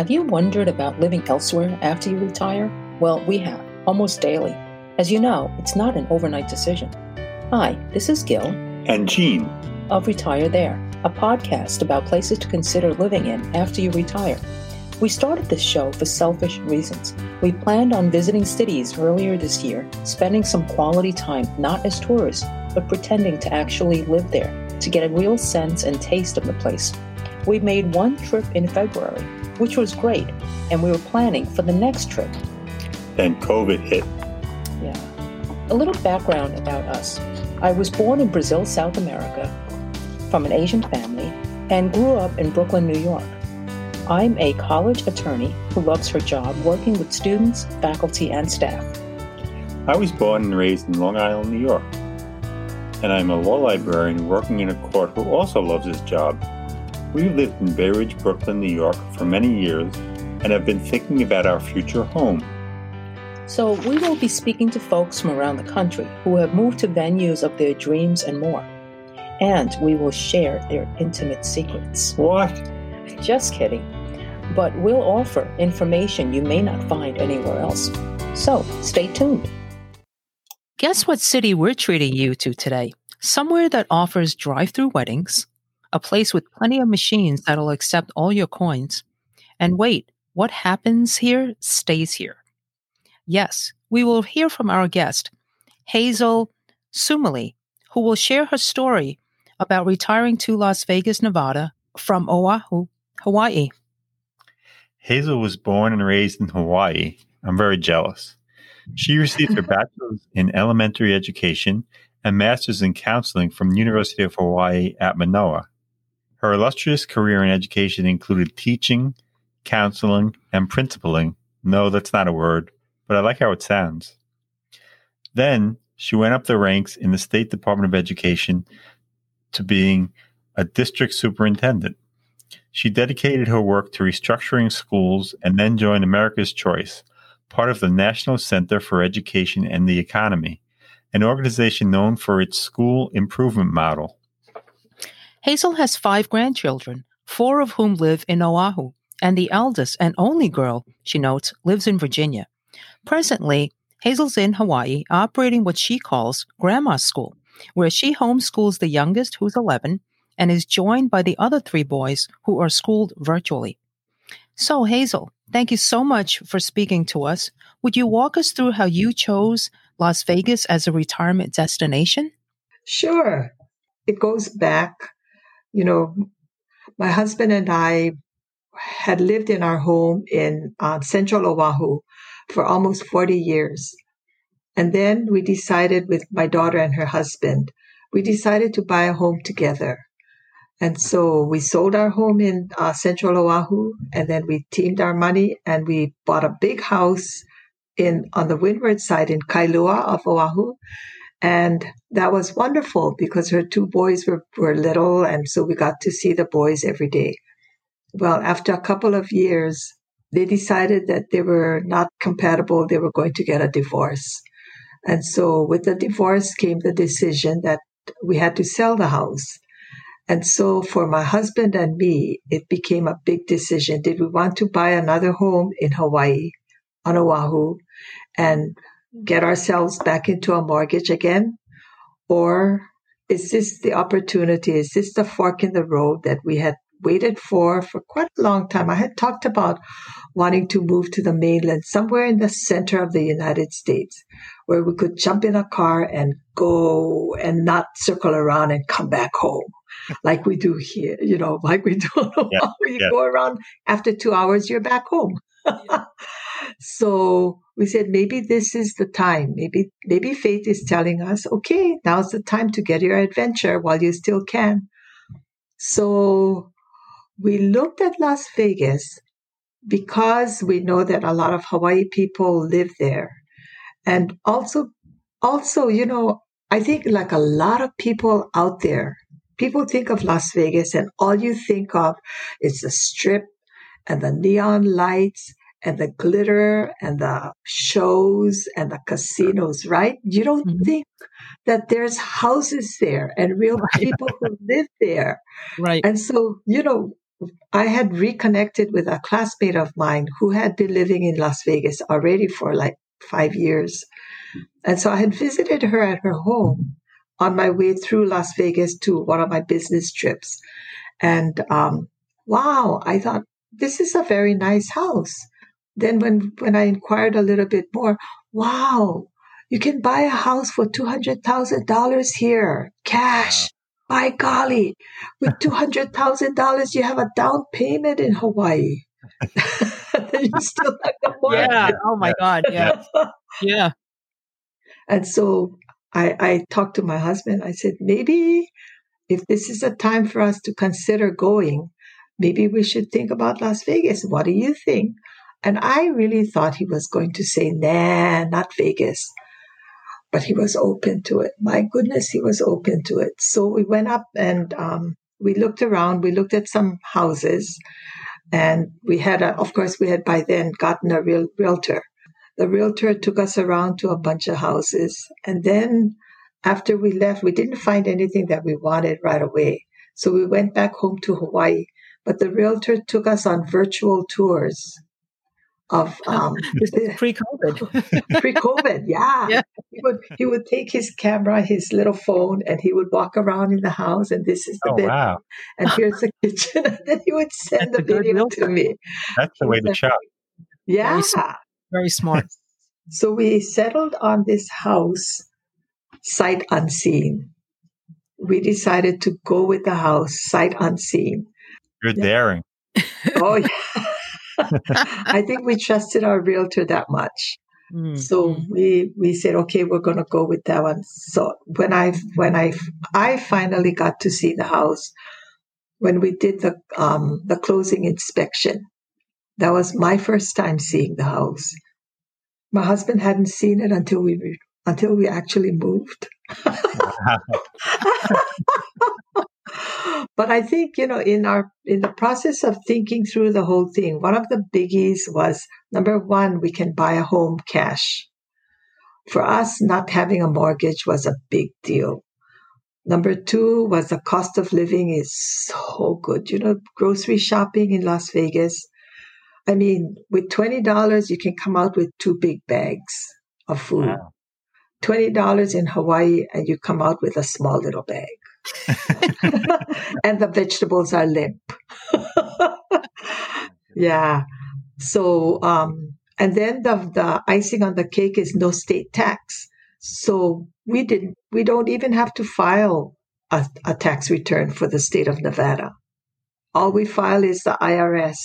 Have you wondered about living elsewhere after you retire? Well, we have, almost daily. As you know, it's not an overnight decision. Hi, this is Gil. And Gene. Of Retire There, a podcast about places to consider living in after you retire. We started this show for selfish reasons. We planned on visiting cities earlier this year, spending some quality time not as tourists, but pretending to actually live there to get a real sense and taste of the place. We made one trip in February, which was great, and we were planning for the next trip. Then COVID hit. Yeah. A little background about us. I was born in Brazil, South America, from an Asian family, and grew up in Brooklyn, New York. I'm a college attorney who loves her job working with students, faculty, and staff. I was born and raised in Long Island, New York. And I'm a law librarian working in a court who also loves his job. We've lived in Bay Ridge, Brooklyn, New York for many years and have been thinking about our future home. So, we will be speaking to folks from around the country who have moved to venues of their dreams and more. And we will share their intimate secrets. What? Just kidding but we'll offer information you may not find anywhere else. So stay tuned. Guess what city we're treating you to today? Somewhere that offers drive through weddings, a place with plenty of machines that'll accept all your coins. And wait, what happens here stays here. Yes, we will hear from our guest, Hazel Sumali, who will share her story about retiring to Las Vegas, Nevada from Oahu, Hawaii. Hazel was born and raised in Hawaii. I'm very jealous. She received her bachelor's in elementary education and master's in counseling from the University of Hawaii at Manoa. Her illustrious career in education included teaching, counseling, and principaling. No, that's not a word, but I like how it sounds. Then she went up the ranks in the State Department of Education to being a district superintendent. She dedicated her work to restructuring schools and then joined America's Choice, part of the National Center for Education and the Economy, an organization known for its school improvement model. Hazel has five grandchildren, four of whom live in Oahu, and the eldest and only girl, she notes, lives in Virginia. Presently, Hazel's in Hawaii operating what she calls Grandma's School, where she homeschools the youngest, who's 11, and is joined by the other three boys who are schooled virtually. So, Hazel, thank you so much for speaking to us. Would you walk us through how you chose Las Vegas as a retirement destination? Sure. It goes back, you know, my husband and I had lived in our home in uh, central Oahu for almost 40 years. And then we decided with my daughter and her husband, we decided to buy a home together. And so we sold our home in uh, central Oahu and then we teamed our money and we bought a big house in on the windward side in Kailua of Oahu. And that was wonderful because her two boys were, were little and so we got to see the boys every day. Well, after a couple of years, they decided that they were not compatible. They were going to get a divorce. And so with the divorce came the decision that we had to sell the house. And so for my husband and me, it became a big decision. Did we want to buy another home in Hawaii, on Oahu, and get ourselves back into a mortgage again? Or is this the opportunity? Is this the fork in the road that we had waited for for quite a long time? I had talked about wanting to move to the mainland, somewhere in the center of the United States, where we could jump in a car and go and not circle around and come back home like we do here, you know, like we do. Yeah, you yeah. go around after two hours, you're back home. so we said maybe this is the time. Maybe maybe fate is telling us, okay, now's the time to get your adventure while you still can. So we looked at Las Vegas because we know that a lot of Hawaii people live there. And also also, you know, I think like a lot of people out there people think of Las Vegas and all you think of is the strip and the neon lights and the glitter and the shows and the casinos, right? You don't mm-hmm. think that there's houses there and real people who live there. Right. And so, you know, I had reconnected with a classmate of mine who had been living in Las Vegas already for like five years. And so I had visited her at her home on my way through Las Vegas to one of my business trips. And um, wow, I thought, this is a very nice house. Then when, when I inquired a little bit more, wow, you can buy a house for $200,000 here, cash. Wow. By golly, with $200,000, you have a down payment in Hawaii. you still have the Yeah. Oh my God. Yeah. yeah. And so I, I talked to my husband. I said, maybe if this is a time for us to consider going, maybe we should think about Las Vegas. What do you think? And I really thought he was going to say, nah, not Vegas. But he was open to it. My goodness, he was open to it. So we went up and um, we looked around. We looked at some houses. And we had, a, of course, we had by then gotten a real realtor. The realtor took us around to a bunch of houses. And then after we left, we didn't find anything that we wanted right away. So we went back home to Hawaii. But the realtor took us on virtual tours of um, pre-COVID. pre-COVID, yeah. yeah. He would he would take his camera, his little phone, and he would walk around in the house. And this is the oh, bed, wow. and here's the kitchen. And then he would send That's the video to me. That's the way to shop. Yeah, very, very smart. So we settled on this house, sight unseen. We decided to go with the house, sight unseen. You're daring. oh yeah. I think we trusted our realtor that much. Mm. So we we said, okay, we're gonna go with that one. So when I when I I finally got to see the house, when we did the um, the closing inspection, that was my first time seeing the house. My husband hadn't seen it until we until we actually moved. but I think, you know, in our in the process of thinking through the whole thing, one of the biggies was number one, we can buy a home cash. For us, not having a mortgage was a big deal. Number two was the cost of living is so good. You know, grocery shopping in Las Vegas. I mean, with $20, you can come out with two big bags of food. Wow. $20 in Hawaii, and you come out with a small little bag. and the vegetables are limp. yeah. So, um, and then the, the icing on the cake is no state tax. So we didn't, we don't even have to file a, a tax return for the state of Nevada. All we file is the IRS.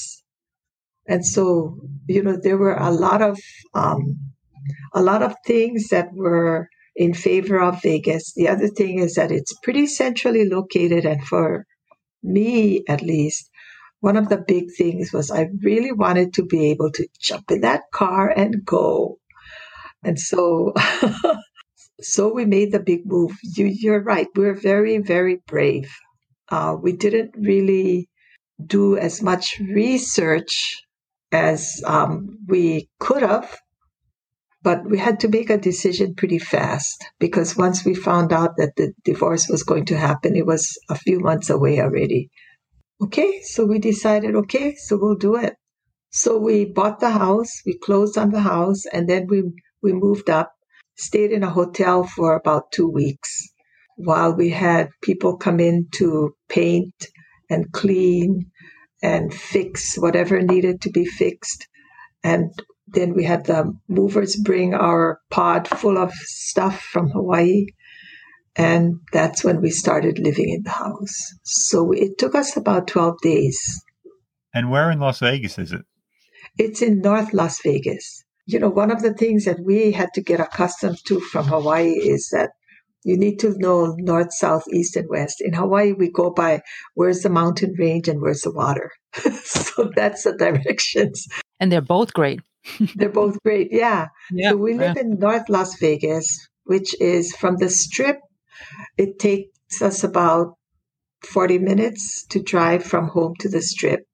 And so, you know, there were a lot of, um, a lot of things that were in favor of Vegas. The other thing is that it's pretty centrally located. And for me, at least, one of the big things was I really wanted to be able to jump in that car and go. And so, so we made the big move. You, you're right. We're very, very brave. Uh, we didn't really do as much research as um, we could have but we had to make a decision pretty fast because once we found out that the divorce was going to happen, it was a few months away already. Okay, so we decided, okay, so we'll do it. So we bought the house, we closed on the house, and then we, we moved up, stayed in a hotel for about two weeks while we had people come in to paint and clean and fix whatever needed to be fixed. And then we had the movers bring our pod full of stuff from Hawaii. And that's when we started living in the house. So it took us about 12 days. And where in Las Vegas is it? It's in North Las Vegas. You know, one of the things that we had to get accustomed to from Hawaii is that you need to know north, south, east, and west. In Hawaii, we go by where's the mountain range and where's the water. so that's the directions. And they're both great. They're both great. Yeah. yeah so we live yeah. in North Las Vegas, which is from the strip. It takes us about 40 minutes to drive from home to the strip.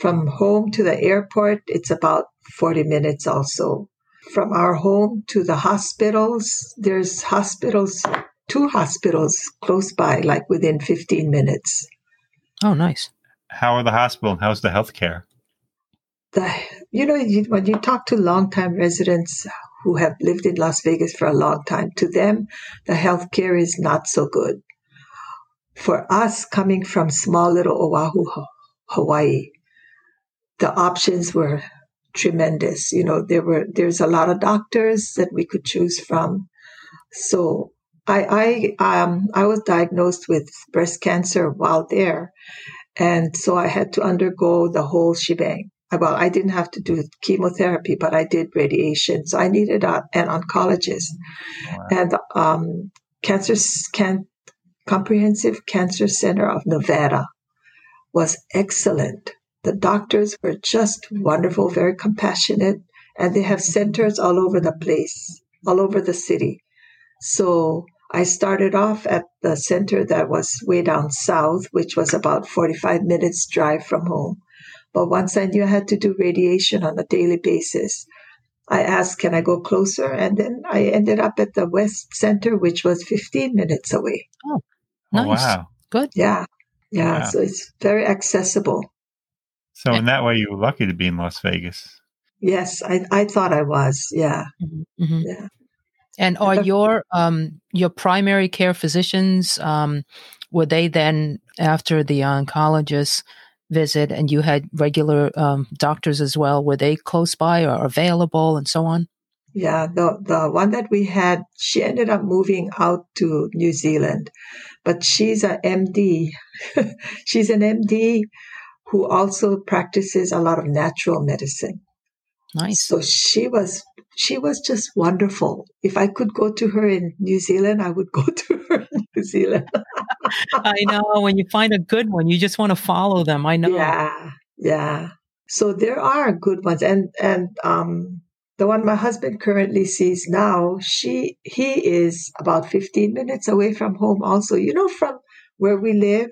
From home to the airport, it's about 40 minutes also. From our home to the hospitals, there's hospitals, two hospitals close by, like within 15 minutes. Oh, nice. How are the hospital how's the health care? The, you know, you, when you talk to longtime residents who have lived in Las Vegas for a long time, to them, the health care is not so good. For us, coming from small little Oahu, Hawaii, the options were tremendous. You know, there were there's a lot of doctors that we could choose from. So I I um I was diagnosed with breast cancer while there, and so I had to undergo the whole shebang. Well, I didn't have to do chemotherapy, but I did radiation. So I needed a, an oncologist, wow. and um, cancer can comprehensive cancer center of Nevada was excellent. The doctors were just wonderful, very compassionate, and they have centers all over the place, all over the city. So I started off at the center that was way down south, which was about 45 minutes drive from home. But once I knew I had to do radiation on a daily basis, I asked, can I go closer? And then I ended up at the West Center, which was 15 minutes away. Oh, nice. Oh, wow. Good. Yeah. Yeah, so it's very accessible. So in that way, you were lucky to be in Las Vegas. Yes, I, I thought I was. Yeah, mm-hmm. mm-hmm. yeah. And are your um, your primary care physicians um, were they then after the oncologist visit, and you had regular um, doctors as well? Were they close by or available, and so on? Yeah, the the one that we had, she ended up moving out to New Zealand, but she's a MD. she's an MD who also practices a lot of natural medicine. Nice. So she was she was just wonderful. If I could go to her in New Zealand, I would go to her in New Zealand. I know when you find a good one, you just want to follow them. I know. Yeah, yeah. So there are good ones, and and um, the one my husband currently sees now, she he is about 15 minutes away from home also. You know, from where we live,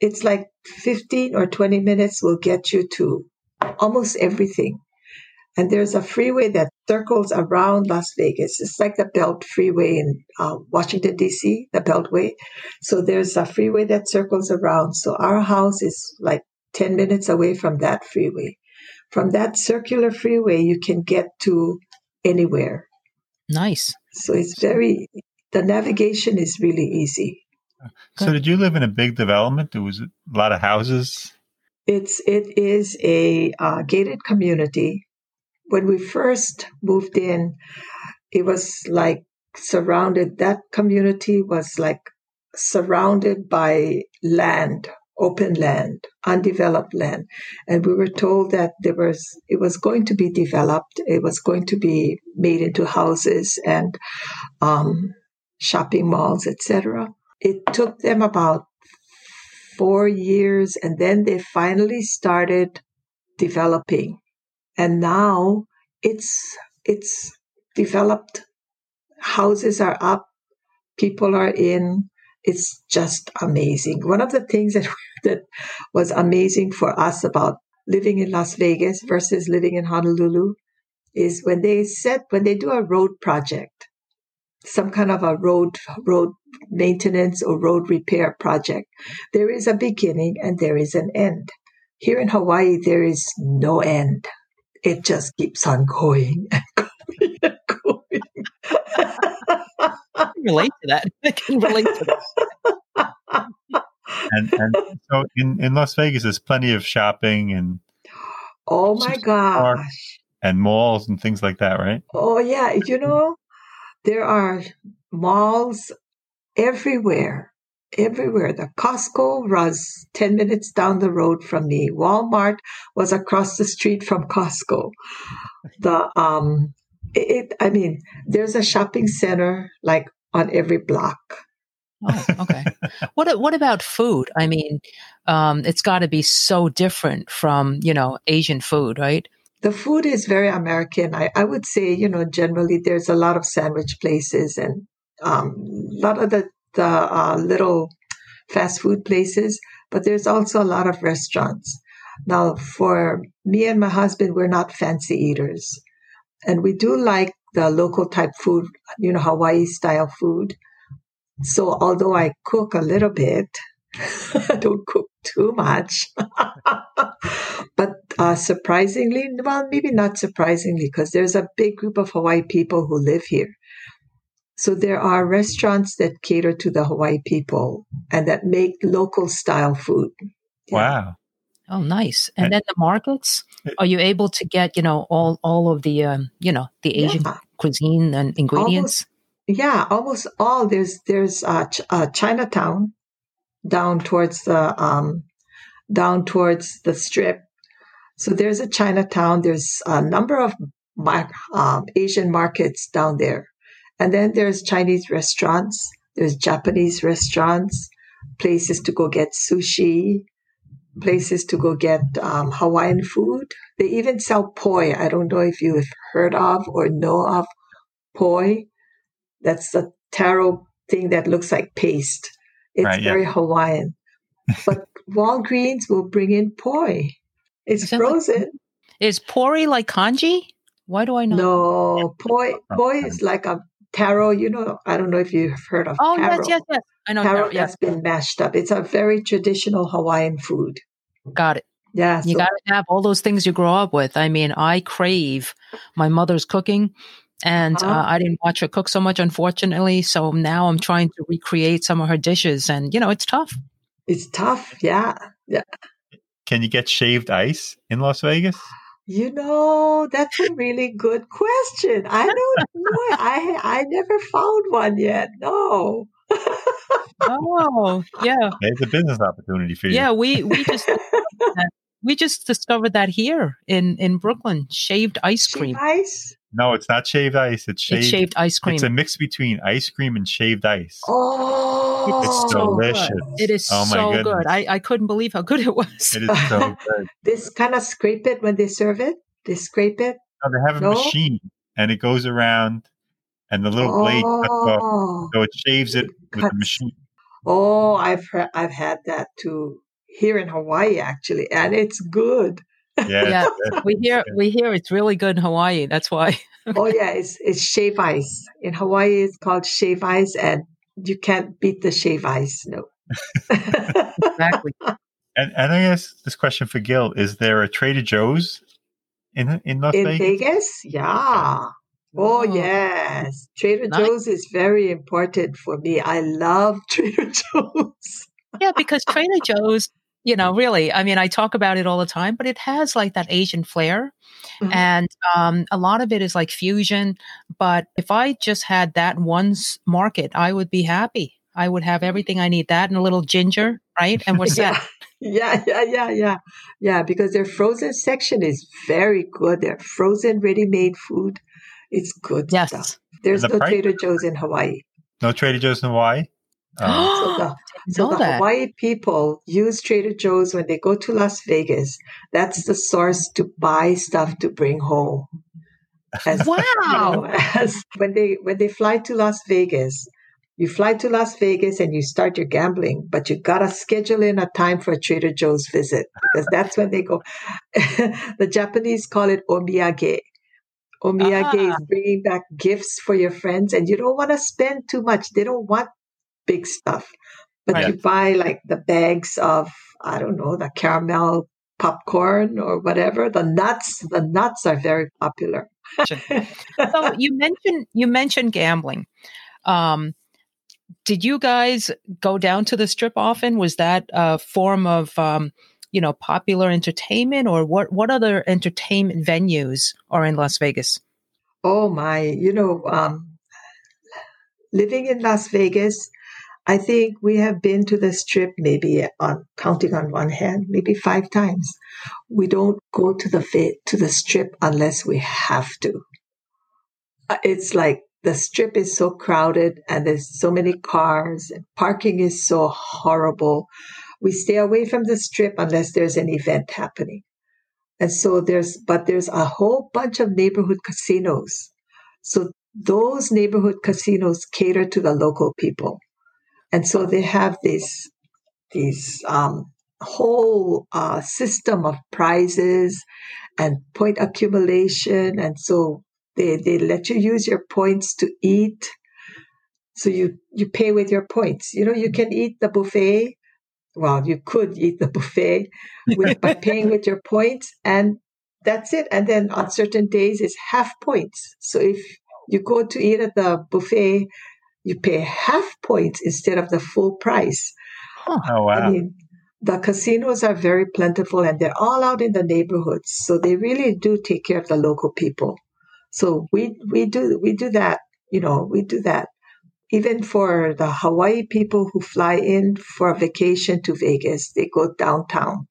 it's like 15 or 20 minutes will get you to almost everything. And there's a freeway that circles around Las Vegas. It's like the Belt Freeway in uh, Washington, D.C., the Beltway. So there's a freeway that circles around. So our house is like 10 minutes away from that freeway. From that circular freeway, you can get to anywhere. Nice. So it's very, the navigation is really easy. So did you live in a big development? There was a lot of houses? It's, it is a uh, gated community. When we first moved in, it was like surrounded, that community was like surrounded by land open land, undeveloped land. And we were told that there was, it was going to be developed. It was going to be made into houses and um, shopping malls, etc. It took them about four years and then they finally started developing. And now it's, it's developed. Houses are up. People are in it's just amazing. One of the things that that was amazing for us about living in Las Vegas versus living in Honolulu is when they said when they do a road project, some kind of a road road maintenance or road repair project, there is a beginning and there is an end. Here in Hawaii, there is no end. It just keeps on going and going and going. I can relate to that. I can relate to that. and, and so in, in Las Vegas, there's plenty of shopping and oh my gosh, and malls and things like that, right? Oh yeah, you know there are malls everywhere, everywhere. The Costco was ten minutes down the road from me. Walmart was across the street from Costco. The um, it, I mean, there's a shopping center like on every block. Oh, okay. what what about food? I mean, um, it's got to be so different from you know Asian food, right? The food is very American. I, I would say, you know, generally there's a lot of sandwich places and um, a lot of the the uh, little fast food places, but there's also a lot of restaurants. Now, for me and my husband, we're not fancy eaters, and we do like the local type food, you know, Hawaii style food. So although I cook a little bit, I don't cook too much. but uh, surprisingly, well, maybe not surprisingly, because there's a big group of Hawaii people who live here. So there are restaurants that cater to the Hawaii people and that make local style food. Yeah. Wow. Oh, nice! And, and, then the markets. Are you able to get you know all all of the um, you know the Asian yeah. cuisine and ingredients? Almost, yeah, almost all. There's there's uh, Ch- uh, Chinatown down towards the um, down towards the strip. So there's a Chinatown. There's a number of um, Asian markets down there, and then there's Chinese restaurants. There's Japanese restaurants, places to go get sushi, places to go get um, Hawaiian food. They even sell poi. I don't know if you've heard of or know of poi. That's the taro thing that looks like paste. It's right, very yeah. Hawaiian. But Walgreens will bring in poi. It's frozen. Like, is pori like kanji? Why do I know? No, poi poi is like a taro. You know, I don't know if you've heard of. Oh taro. yes, yes, yes. I know taro. Taro has been mashed up. It's a very traditional Hawaiian food. Got it. Yeah, you so, got to have all those things you grow up with. I mean, I crave my mother's cooking, and uh-huh. uh, I didn't watch her cook so much, unfortunately. So now I'm trying to recreate some of her dishes, and you know, it's tough. It's tough. Yeah, yeah. Can you get shaved ice in Las Vegas? You know, that's a really good question. I don't know. I I never found one yet. No. oh, yeah. It's a business opportunity for you. Yeah, we we just we just discovered that here in in Brooklyn, shaved ice cream. Shaved ice? No, it's not shaved ice. It's shaved, it's shaved ice cream. It's a mix between ice cream and shaved ice. Oh, it's delicious. Good. It is oh so good. I, I couldn't believe how good it was. It is so good. this kind of scrape it when they serve it. They scrape it. No, they have a no? machine, and it goes around, and the little oh, blade cuts off, oh. so it shaves it, it with the machine. Oh, I've heard, I've had that too here in Hawaii actually, and it's good. Yeah, yeah. we hear we hear it's really good in Hawaii. That's why. oh yeah, it's it's shave ice in Hawaii. It's called shave ice, and you can't beat the shave ice. No. exactly. And and I guess this question for Gil: Is there a Trader Joe's in in Las in Vegas? Vegas? Yeah. Oh, oh, yes. Trader nice. Joe's is very important for me. I love Trader Joe's. yeah, because Trader Joe's, you know, really, I mean, I talk about it all the time, but it has like that Asian flair. Mm-hmm. And um, a lot of it is like fusion. But if I just had that one market, I would be happy. I would have everything I need that and a little ginger, right? And we're set. yeah, yeah, yeah, yeah. Yeah, because their frozen section is very good. Their frozen ready made food it's good yes. stuff. There's the no price? Trader Joe's in Hawaii. No Trader Joe's in Hawaii? Oh. so the, so the Hawaii people use Trader Joe's when they go to Las Vegas. That's the source to buy stuff to bring home. As, wow! You know, as when they when they fly to Las Vegas, you fly to Las Vegas and you start your gambling, but you gotta schedule in a time for a Trader Joe's visit because that's when they go. the Japanese call it omiyage. Omiyage is ah. bringing back gifts for your friends, and you don't want to spend too much. They don't want big stuff, but right. you buy like the bags of I don't know the caramel popcorn or whatever. The nuts, the nuts are very popular. so you mentioned you mentioned gambling. Um, did you guys go down to the strip often? Was that a form of um, you know, popular entertainment or what, what other entertainment venues are in Las Vegas? Oh my, you know, um, living in Las Vegas, I think we have been to the strip maybe on counting on one hand, maybe five times. We don't go to the to the strip unless we have to. Uh, it's like the strip is so crowded and there's so many cars and parking is so horrible we stay away from the strip unless there's an event happening. And so there's, but there's a whole bunch of neighborhood casinos. So those neighborhood casinos cater to the local people. And so they have this, these, um, whole uh, system of prizes and point accumulation. And so they, they let you use your points to eat. So you, you pay with your points. You know, you can eat the buffet well, you could eat the buffet with, by paying with your points, and that's it. And then on certain days, it's half points. So if you go to eat at the buffet, you pay half points instead of the full price. Oh, wow. I mean, the casinos are very plentiful and they're all out in the neighborhoods. So they really do take care of the local people. So we, we do, we do that, you know, we do that. Even for the Hawaii people who fly in for a vacation to Vegas, they go downtown.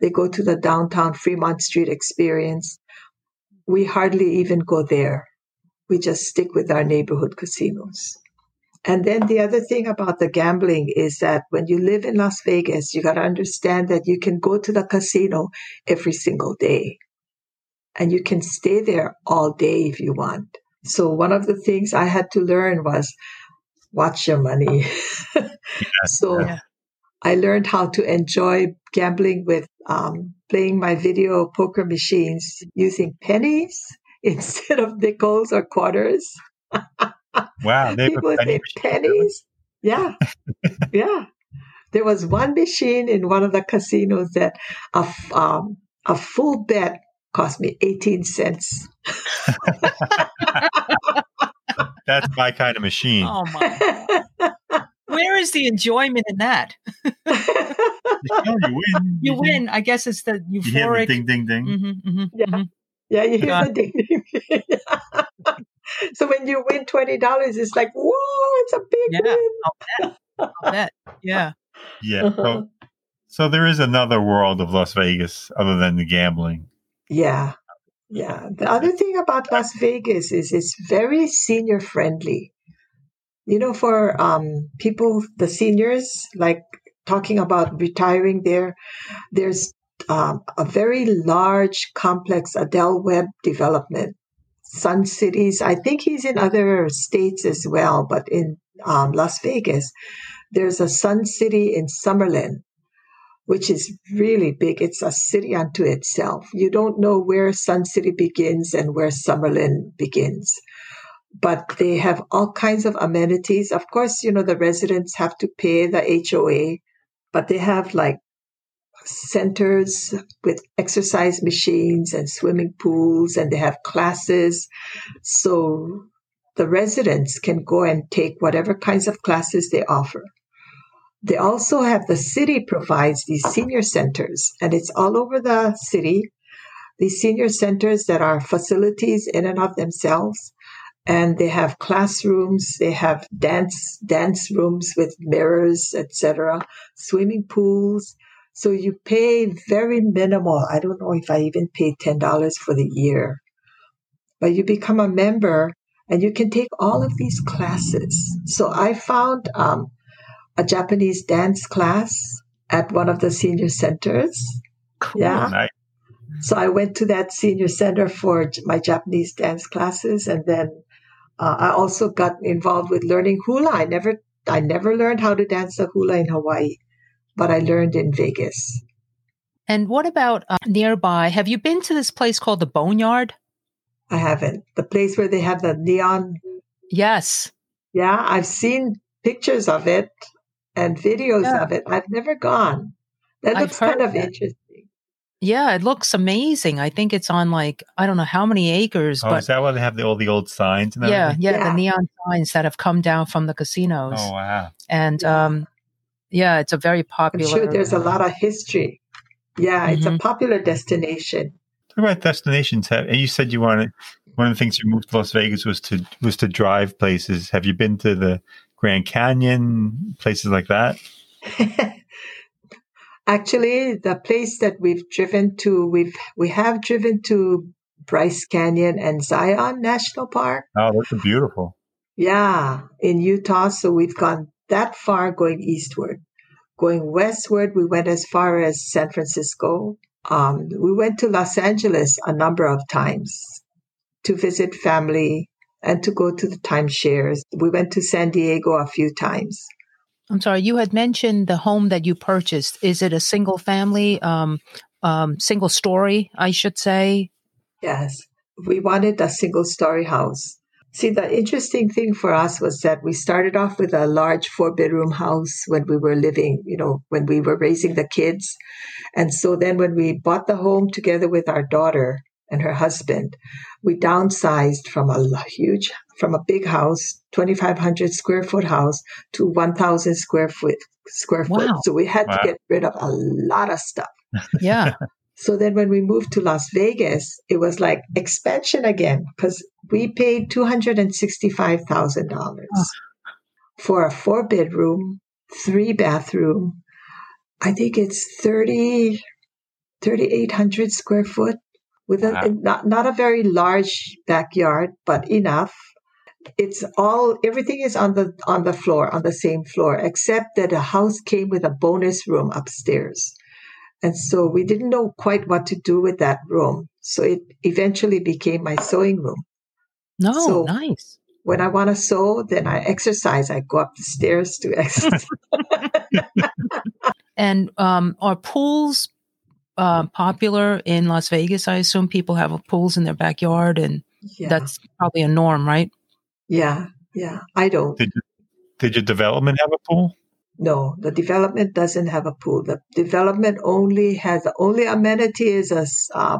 They go to the downtown Fremont Street experience. We hardly even go there. We just stick with our neighborhood casinos. And then the other thing about the gambling is that when you live in Las Vegas, you got to understand that you can go to the casino every single day and you can stay there all day if you want. So one of the things I had to learn was watch your money. so yeah. I learned how to enjoy gambling with um, playing my video poker machines using pennies instead of nickels or quarters. Wow, they people penny say pennies. Yeah, yeah. There was one machine in one of the casinos that a um, a full bet cost me eighteen cents. That's my kind of machine. Oh my! Where is the enjoyment in that? you, win. You, win. I guess it's the euphoric. The ding, ding, ding. Mm-hmm, mm-hmm, yeah. Mm-hmm. yeah, you hear the ding ding, ding. so when you win twenty dollars, it's like, whoa, it's a big yeah, win. I'll bet. I'll bet. Yeah. Yeah. Uh-huh. So, so there is another world of Las Vegas other than the gambling. Yeah. Yeah. The other thing about Las Vegas is it's very senior friendly. You know, for um, people, the seniors, like talking about retiring there, there's um, a very large, complex a Del Webb development Sun Cities. I think he's in other states as well, but in um, Las Vegas, there's a Sun City in Summerlin, which is really big. It's a city unto itself. You don't know where Sun City begins and where Summerlin begins. But they have all kinds of amenities. Of course, you know, the residents have to pay the HOA, but they have like centers with exercise machines and swimming pools, and they have classes. So the residents can go and take whatever kinds of classes they offer. They also have the city provides these senior centers, and it's all over the city. These senior centers that are facilities in and of themselves, and they have classrooms, they have dance dance rooms with mirrors, etc., swimming pools, so you pay very minimal. I don't know if I even paid $10 for the year. But you become a member and you can take all of these classes. So I found um, a Japanese dance class at one of the senior centers. Cool. Yeah. Nice. So I went to that senior center for my Japanese dance classes, and then uh, I also got involved with learning hula. I never, I never learned how to dance the hula in Hawaii but I learned in Vegas. And what about uh, nearby? Have you been to this place called the Boneyard? I haven't. The place where they have the neon. Yes. Yeah, I've seen pictures of it and videos yeah. of it. I've never gone. That looks kind of that. interesting. Yeah, it looks amazing. I think it's on like I don't know how many acres. Oh, but is that why they have the, all the old signs? And yeah, yeah, yeah, the neon signs that have come down from the casinos. Oh wow! And um, yeah, it's a very popular. I'm sure there's a lot of history. Yeah, it's mm-hmm. a popular destination. Talk about destinations. And you said you wanted one of the things you moved to Las Vegas was to was to drive places. Have you been to the Grand Canyon, places like that? Actually, the place that we've driven to, we've we have driven to Bryce Canyon and Zion National Park. Oh, those are beautiful. Yeah, in Utah. So we've gone that far going eastward. Going westward, we went as far as San Francisco. Um, we went to Los Angeles a number of times to visit family and to go to the timeshares. We went to San Diego a few times. I'm sorry, you had mentioned the home that you purchased. Is it a single family, um, um, single story, I should say? Yes. We wanted a single story house. See, the interesting thing for us was that we started off with a large four bedroom house when we were living, you know, when we were raising the kids. And so then when we bought the home together with our daughter and her husband, we downsized from a huge, from a big house, 2,500 square foot house to 1,000 square foot, square foot. Wow. So we had Wow. to get rid of a lot of stuff. Yeah. So then when we moved to Las Vegas, it was like expansion again because we paid $265,000 ah. for a four bedroom, three bathroom. I think it's 30, 3,800 square foot with a, Wow. not, not a very large backyard, but enough. It's all, everything is on the, on the floor, on the same floor, except that the house came with a bonus room upstairs. And so we didn't know quite what to do with that room. So it eventually became my sewing room. No, So- nice. When I want to sew, then I exercise. I go up the stairs to exercise. And um, are pools uh, popular in Las Vegas? I assume people have pools in their backyard, and yeah. that's probably a norm, right? yeah. Yeah. I don't. Did, did your development have a pool? No, the development doesn't have a pool. The development only has the only amenity is a, uh,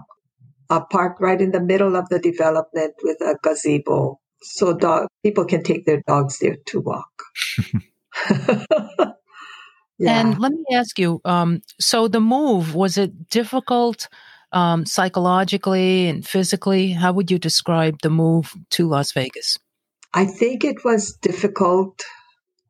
a park right in the middle of the development with a gazebo, so dog people can take their dogs there to walk. yeah, And let me ask you um, so the move, was it difficult um, psychologically and physically? How would you describe the move to Las Vegas? I think it was difficult.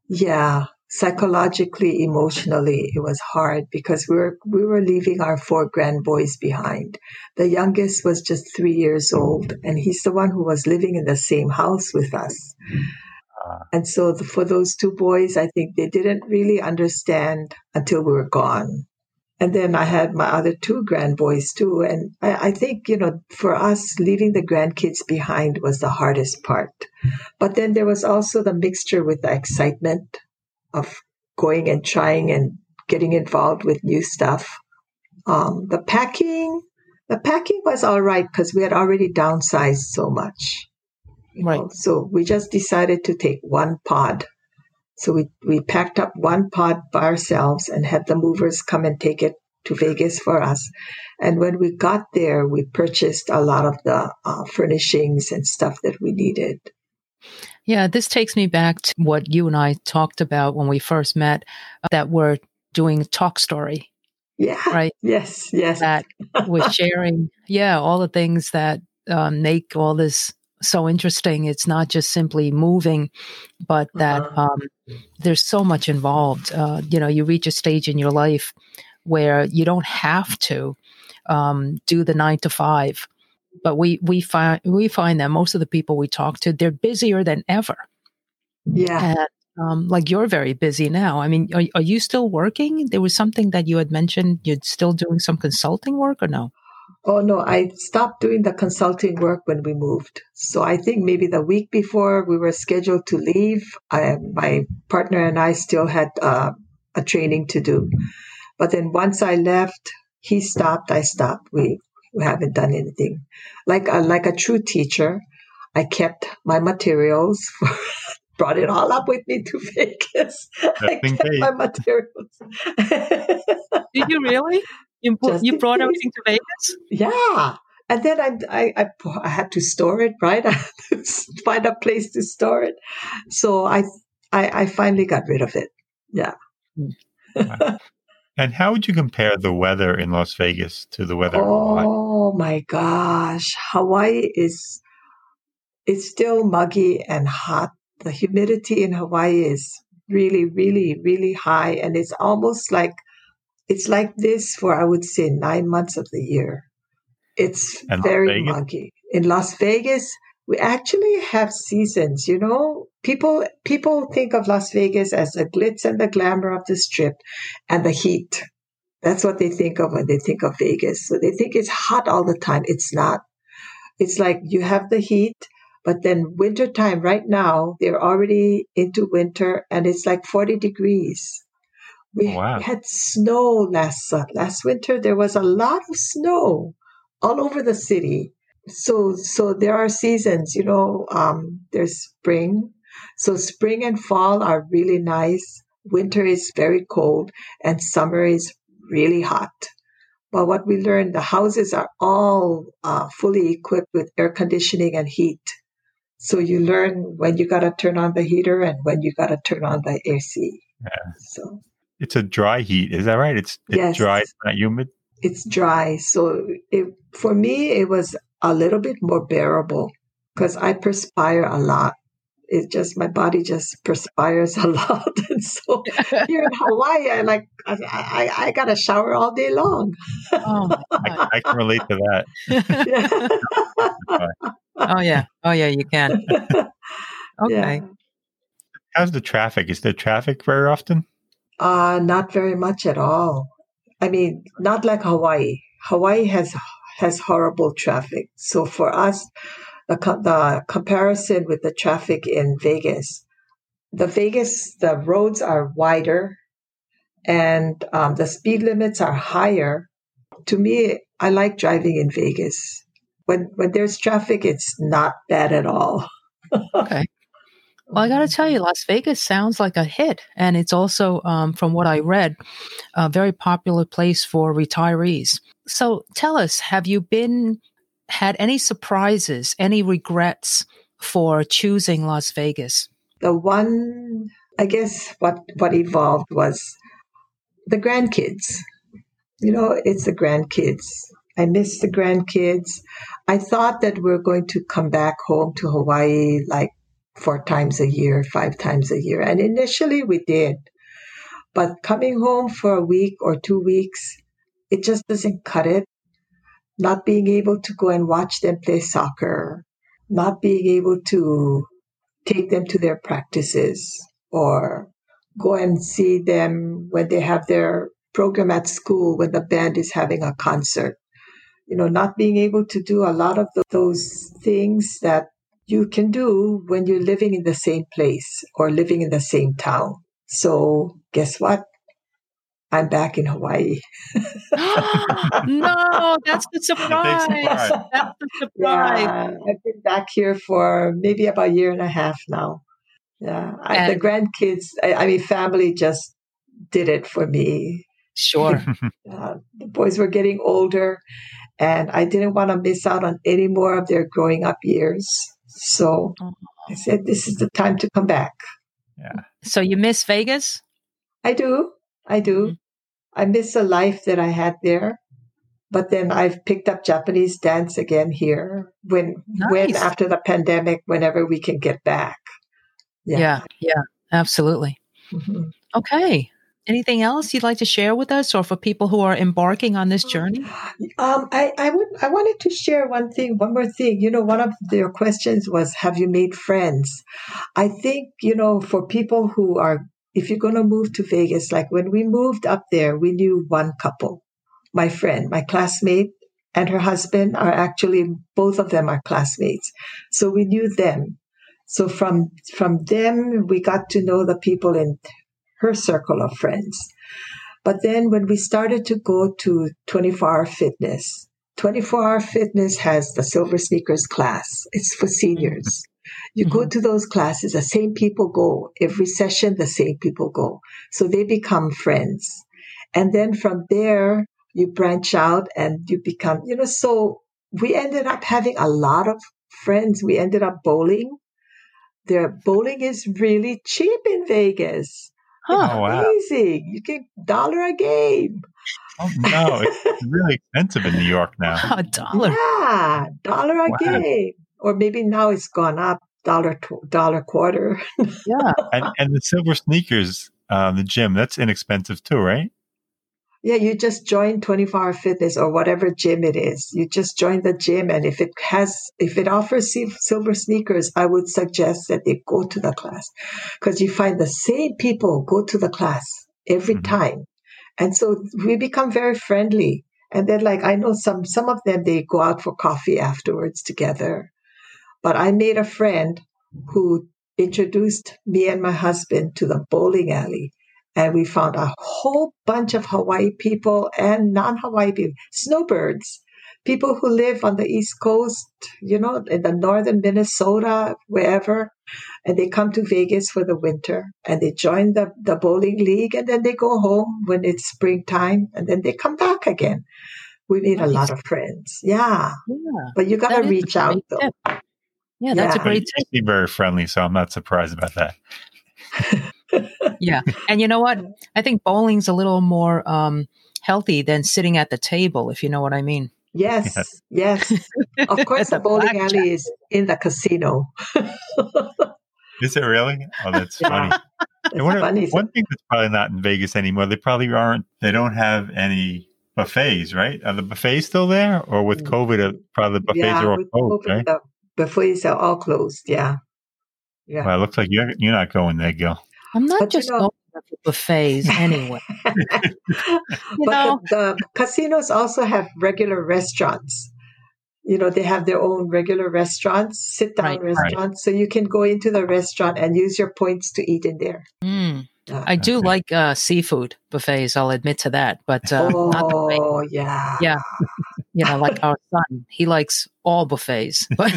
Yeah, psychologically, emotionally, it was hard because we were we were leaving our four grand boys behind. The youngest was just three years old, and he's the one who was living in the same house with us. Ah. And so, the, for those two boys, I think they didn't really understand until we were gone. And then I had my other two grand boys too. And I, I think, you know, for us, leaving the grandkids behind was the hardest part. But then there was also the mixture with the excitement of going and trying and getting involved with new stuff. Um, the packing, the packing was all right because we had already downsized so much. you know. Right. So we just decided to take one pod. So we, we packed up one pod by ourselves and had the movers come and take it to Vegas for us. And when we got there, we purchased a lot of the uh, furnishings and stuff that we needed. Yeah, this takes me back to what you and I talked about when we first met uh, that we're doing Talk Story, Yeah. right? Yes. Yes. that we're sharing, yeah, all the things that um, make all this so interesting. It's not just simply moving, but that Uh-huh. um, there's so much involved. Uh, you know, you reach a stage in your life where you don't have to um, do the nine to five. But we we find we find that most of the people we talk to they're busier than ever, Yeah. and um, like you're very busy now. I mean, are, are you still working? There was something that you had mentioned. You're still doing some consulting work, or no? Oh no, I stopped doing the consulting work when we moved. So I think maybe the week before we were scheduled to leave, I, my partner and I still had uh, a training to do. But then once I left, he stopped. I stopped. We, we haven't done anything. Like a, like a true teacher, I kept my materials. Brought it all up with me to Vegas. I kept case. my materials. Did you really? You, brought- Just you brought case. everything to Vegas? Yeah. And then I, I, I, I had to store it, right? I had to find a place to store it. So I, I, I finally got rid of it. Yeah. Hmm. And how would you compare the weather in Las Vegas to the weather in Hawaii? oh my gosh. Hawaii is, it's still muggy and hot. The humidity in Hawaii is really, really, really high. And it's almost like, it's like this for, I would say, nine months of the year. It's And very muggy. In Las Vegas, we actually have seasons, you know. People people think of Las Vegas as the glitz and the glamour of the strip and the heat. That's what they think of when they think of Vegas. So they think it's hot all the time. It's not. It's like you have the heat, but then wintertime right now, they're already into winter and it's like 40 degrees. We Wow. had snow last last winter. There was a lot of snow all over the city. so so there are seasons you know um, there's spring so spring and fall are really nice winter is very cold and summer is really hot but what we learned the houses are all uh, fully equipped with air conditioning and heat so you learn when you got to turn on the heater and when you got to turn on the ac Yeah. so It's a dry heat. Is that right? It's, it's Yes. dry, it's not humid. it's dry. So it, for me, it was a little bit more bearable because I perspire a lot. It just, my body just perspires a lot. And so here in Hawaii, I like, I, I, I got a shower all day long. Oh. I, I can relate to that. oh yeah. Oh yeah, you can. Okay. Yeah. How's the traffic? Is there traffic very often? Uh, not very much at all. I mean, not like Hawaii. Hawaii has has horrible traffic. So for us, the the comparison with the traffic in Vegas, the Vegas the roads are wider, and um, the speed limits are higher. To me, I like driving in Vegas. When when there's traffic, it's not bad at all. Okay. Well, I got to tell you, Las Vegas sounds like a hit, and it's also, um, from what I read, a very popular place for retirees. So, tell us, have you been had any surprises, any regrets for choosing Las Vegas? the one i guess what what evolved was the grandkids. You know it's the grandkids. I miss the grandkids. I thought that we're going to come back home to hawaii like four times a year five times a year. And initially we did. But coming home for a week or two weeks it just doesn't cut it not being able to go and watch them play soccer not being able to take them to their practices or go and see them when they have their program at school when the band is having a concert. You know, not being able to do a lot of th- those things that you can do when you're living in the same place or living in the same town. So, guess what? I'm back in Hawaii. no, that's the surprise. surprise. That's the surprise. Yeah, I've been back here for maybe about a year and a half now. Yeah, I, the grandkids, I, I mean, family just did it for me. Sure. Uh, the boys were getting older, and I didn't want to miss out on any more of their growing up years. So I said, this is the time to come back. Yeah. So you miss Vegas? I do. I do. Mhm. I miss the life that I had there. But then I've picked up Japanese dance again here when when after the pandemic, whenever we can get back. Yeah. Yeah, absolutely. Mhm. Okay. Anything else you'd like to share with us or for people who are embarking on this journey? Um, I, I would I wanted to share one thing, one more thing. You know, one of their questions was, "Have you made friends?" I think you know, for people who are, if you're going to move to Vegas, like when we moved up there, we knew one couple, my friend, my classmate, and her husband are actually both of them are classmates, so we knew them. So from from them, we got to know the people in her circle of friends. But then when we started to go to 24 hour fitness, 24 hour fitness has the silver sneakers class. It's for seniors. You go mm-hmm. to those classes, the same people go. Every session, the same people go. So they become friends. And then from there, you branch out and you become, you know, so we ended up having a lot of friends. We ended up bowling. Their bowling is really cheap in Vegas. Huh. Oh, wow. Amazing. You get dollar a game. Oh, no, it's really expensive in New York now. A dollar. Yeah, dollar a Wow. game. Or maybe now it's gone up, dollar dollar quarter. Yeah. And, and the silver sneakers, uh, the gym, that's inexpensive too, right? Yeah, you just join 24 hour fitness or whatever gym it is. You just join the gym and if it has if it offers silver sneakers, I would suggest that they go to the class because you find the same people go to the class every Mhm. time. And so we become very friendly. And then like I know some some of them they go out for coffee afterwards together. But I made a friend who introduced me and my husband to the bowling alley and we found a whole bunch of Hawaii people and non-Hawaii people, snowbirds people who live on the East Coast, you know, in the northern Minnesota, wherever, and they come to Vegas for the winter and they join the, the bowling league and then they go home when it's springtime and then they come back again. We meet nice. a lot of friends. Yeah. yeah. But you got to reach out though. Tip. Yeah, that's yeah. a great tip. You very friendly, so I'm not surprised about that. yeah. And you know what? I think bowling's a little more um, healthy than sitting at the table, if you know what I mean. Yes, yes. Of course, the bowling alley is in the casino. is it really? Oh, that's yeah. funny. One, funny. one thing that's probably not in Vegas anymore, they probably aren't, they don't have any buffets, right? Are the buffets still there? Or with mm. COVID, uh, probably the buffets yeah, are all closed, right? The buffets are all closed, yeah. Yeah. Well, it looks like you're, you're not going there, Gil. I'm not but just you know, going to buffets anyway. but the, the casinos also have regular restaurants you know they have their own regular restaurants sit down right, restaurants right. so you can go into the restaurant and use your points to eat in there mm. uh, i do okay. like uh, seafood buffets i'll admit to that but uh, oh yeah yeah you know like our son he likes all buffets but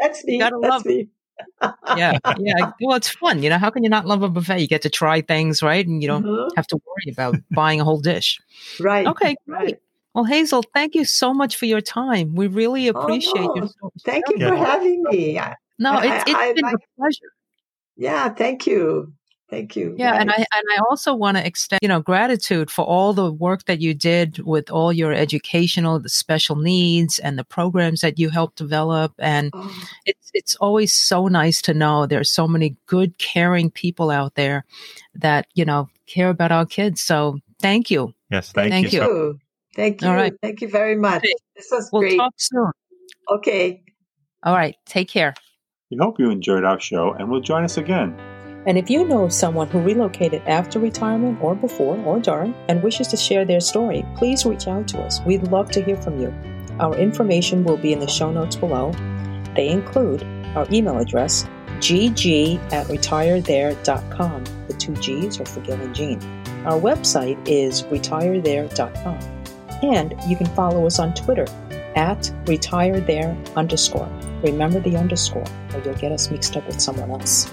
that's me gotta that's love me yeah, yeah. Well, it's fun. You know, how can you not love a buffet? You get to try things, right? And you don't mm-hmm. have to worry about buying a whole dish. Right. Okay, great. Right. Well, Hazel, thank you so much for your time. We really appreciate oh, no. you. thank you for having me. No, it's, it's I, been I, a pleasure. Yeah, thank you. Thank you. Yeah, and I and I also want to extend, you know, gratitude for all the work that you did with all your educational, the special needs, and the programs that you helped develop. And oh. it's it's always so nice to know there's so many good, caring people out there that you know care about our kids. So thank you. Yes, thank, thank you. you. Thank you. All right. Thank you very much. Okay. This was we'll great. talk soon. Okay. All right. Take care. We hope you enjoyed our show and will join us again. And if you know of someone who relocated after retirement or before or during and wishes to share their story, please reach out to us. We'd love to hear from you. Our information will be in the show notes below. They include our email address, gg at retirethere.com. The two G's are for Gil and Gene. Our website is retirethere.com. And you can follow us on Twitter at retirethere underscore. Remember the underscore, or you'll get us mixed up with someone else.